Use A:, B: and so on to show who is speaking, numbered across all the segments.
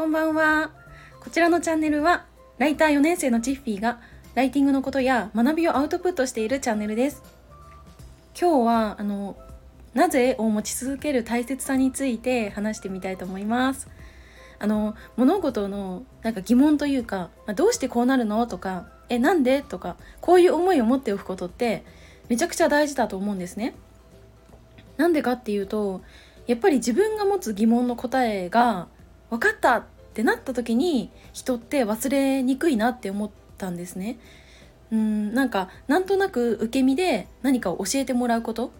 A: こんばんは。こちらのチャンネルは、ライター4年生のチッフィーが、ライティングのことや学びをアウトプットしているチャンネルです。今日は、あの、なぜを持ち続ける大切さについて話してみたいと思います。あの、物事のなんか疑問というか、どうしてこうなるのとか、え、なんでとか、こういう思いを持っておくことって、めちゃくちゃ大事だと思うんですね。なんでかっていうと、やっぱり自分が持つ疑問の答えが分かったってなった時に人って忘れにくいなって思ったんですね。うんなんかなんとなく受け身で何かを教えてもらうこと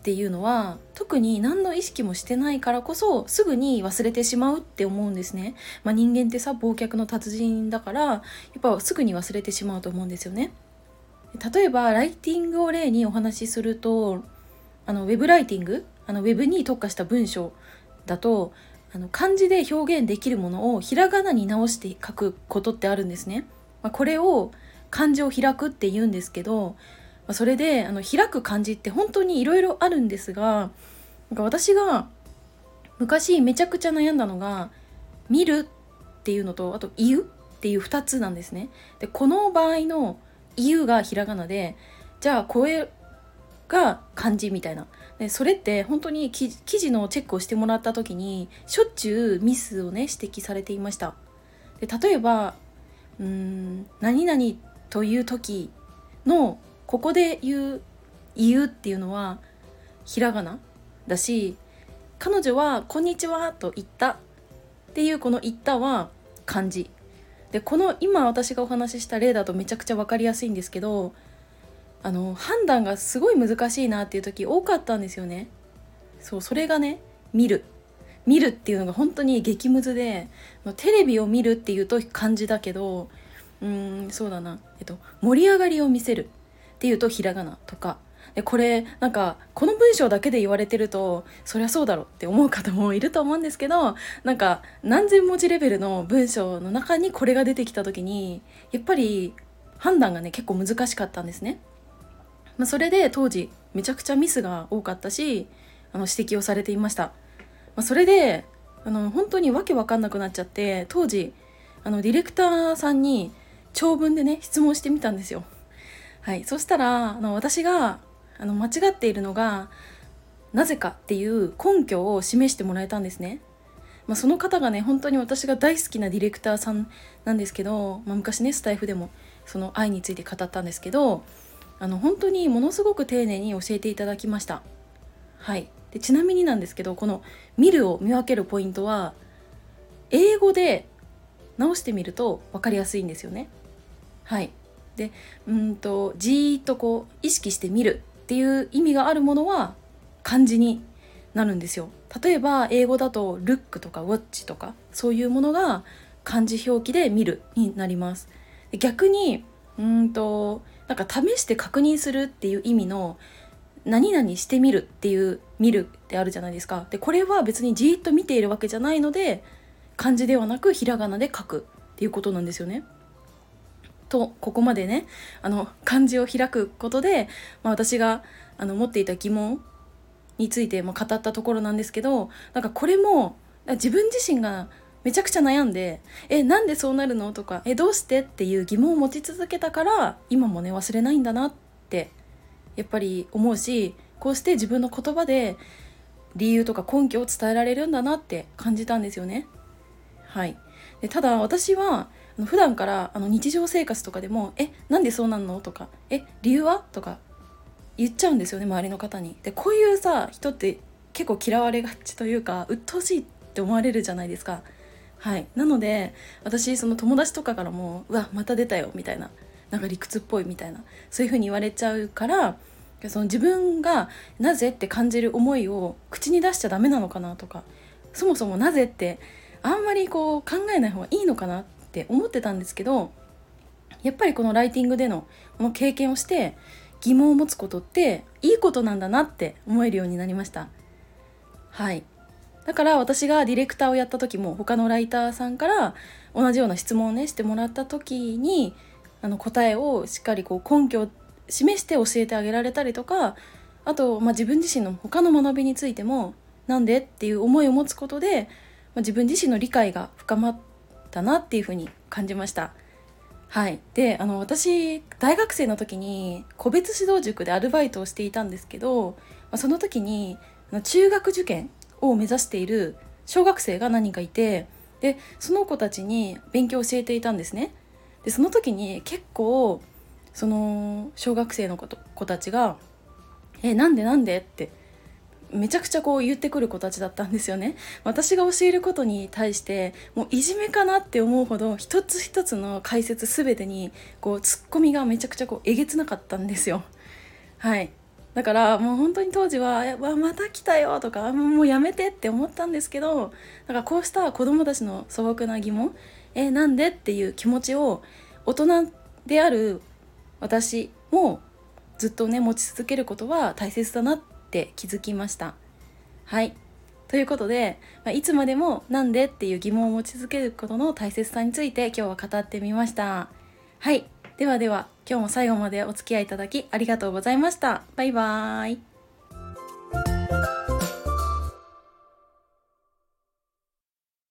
A: っていうのは特に何の意識もしてないからこそすぐに忘れてしまうって思うんですね。まあ、人間ってさ忘却の達人だからやっぱすぐに忘れてしまうと思うんですよね。例えばライティングを例にお話しするとあのウェブライティングあのウェブに特化した文章だとあの漢字で表現できるものをひらがなに直して書くことってあるんですね。まあ、これを漢字を開くって言うんですけど、まあ、それであの開く漢字って本当にいろいろあるんですがなんか私が昔めちゃくちゃ悩んだのが「見る」っていうのとあと「言う」っていう2つなんですね。でこの場合の「言う」がひらがなでじゃあこれが漢字みたいなでそれって本当に記事のチェックをしてもらった時にしょっちゅうミスをね指摘されていました。で例えばうーん何々という時のここで言う言うっていうのはひらがなだし彼女は「こんにちは」と言った。っていうこの「言った」は漢字。でこの今私がお話しした例だとめちゃくちゃ分かりやすいんですけどあの判断がすごい難しいなっていう時多かったんですよね。そうそれがね見る。見るっていうのが本当に激ムズでテレビを見るっていうと漢字だけどうんそうだな、えっと、盛り上がりを見せるっていうとひらがなとか。でこれなんかこの文章だけで言われてるとそりゃそうだろって思う方もいると思うんですけどなんか何千文字レベルの文章の中にこれが出てきた時にやっぱり判断がね結構難しかったんですね。まあ、それで当時めちゃくちゃミスが多かったしあの指摘をされていました、まあ、それであの本当にわけわかんなくなっちゃって当時あのディレクターさんに長文でね質問してみたんですよ。はい。そしたらあの私があの間違っているのがなぜかっていう根拠を示してもらえたんですね。まあ、その方がね本当に私が大好きなディレクターさんなんですけど、まあ、昔ねスタイフでもその愛について語ったんですけどあの本当にものすごく丁寧に教えていただきました。はい。でちなみになんですけどこの「見る」を見分けるポイントは英語で直してみると分かりやすいんですよね。はい。でうんとじーっとこう意識して見るっていう意味があるものは漢字になるんですよ。例えば英語だと「ルック」とか「ウォッチ」とかそういうものが漢字表記で「見る」になります。逆にうんとなんか試して確認するっていう意味の何々してみるっていう見るってあるじゃないですかでこれは別にじーっと見ているわけじゃないので漢字ではなくひらがなで書くっていうことなんですよね。とここまでねあの漢字を開くことで、まあ、私があの持っていた疑問についても語ったところなんですけどなんかこれも自分自身がめちゃくちゃ悩んで「えなんでそうなるの?」とか「えどうして?」っていう疑問を持ち続けたから今もね忘れないんだなってやっぱり思うしこうして自分の言葉で理由とか根拠を伝えられるんだなって感じたんですよね。はい、でただ私は普段からあの日常生活とかでも「えなんでそうなんの?」とか「え理由は?」とか言っちゃうんですよね周りの方に。でこういうさ人って結構嫌われがちというか鬱陶しいって思われるじゃないですか。はい。なので私その友達とかからも「うわまた出たよ」みたいななんか理屈っぽいみたいなそういう風に言われちゃうからその自分がなぜって感じる思いを口に出しちゃダメなのかなとかそもそもなぜってあんまりこう考えない方がいいのかなって思ってたんですけどやっぱりこのライティングでのこの経験をして疑問を持つことっていいことなんだなって思えるようになりました。はい。だから私がディレクターをやった時も他のライターさんから同じような質問をねしてもらった時にあの答えをしっかりこう根拠を示して教えてあげられたりとかあと、まあ、自分自身の他の学びについてもなんでっていう思いを持つことでま自分自身の理解が深まったなっていうふうに感じました。はい。であの私大学生の時に個別指導塾でアルバイトをしていたんですけどまあその時に中学受験を目指している小学生が何人かいてでその子たちに勉強を教えていたんですね。でその時に結構その小学生の子子たちが「えなんでなんで?」ってめちゃくちゃこう言ってくる子たちだったんですよね。私が教えることに対してもういじめかなって思うほど一つ一つの解説全てにこうツッコミがめちゃくちゃこうえげつなかったんですよ。はい。だからもう本当に当時は「わまた来たよ」とか「もうやめて」って思ったんですけどだからこうした子どもたちの素朴な疑問「えなんで?」っていう気持ちを大人である私もずっとね持ち続けることは大切だなって気づきました。はい。ということで、まいつまでもなんで？っていう疑問を持ち続けることの大切さについて今日は語ってみました。はい。ではでは今日も最後までお付き合いいただきありがとうございました。バイバーイ。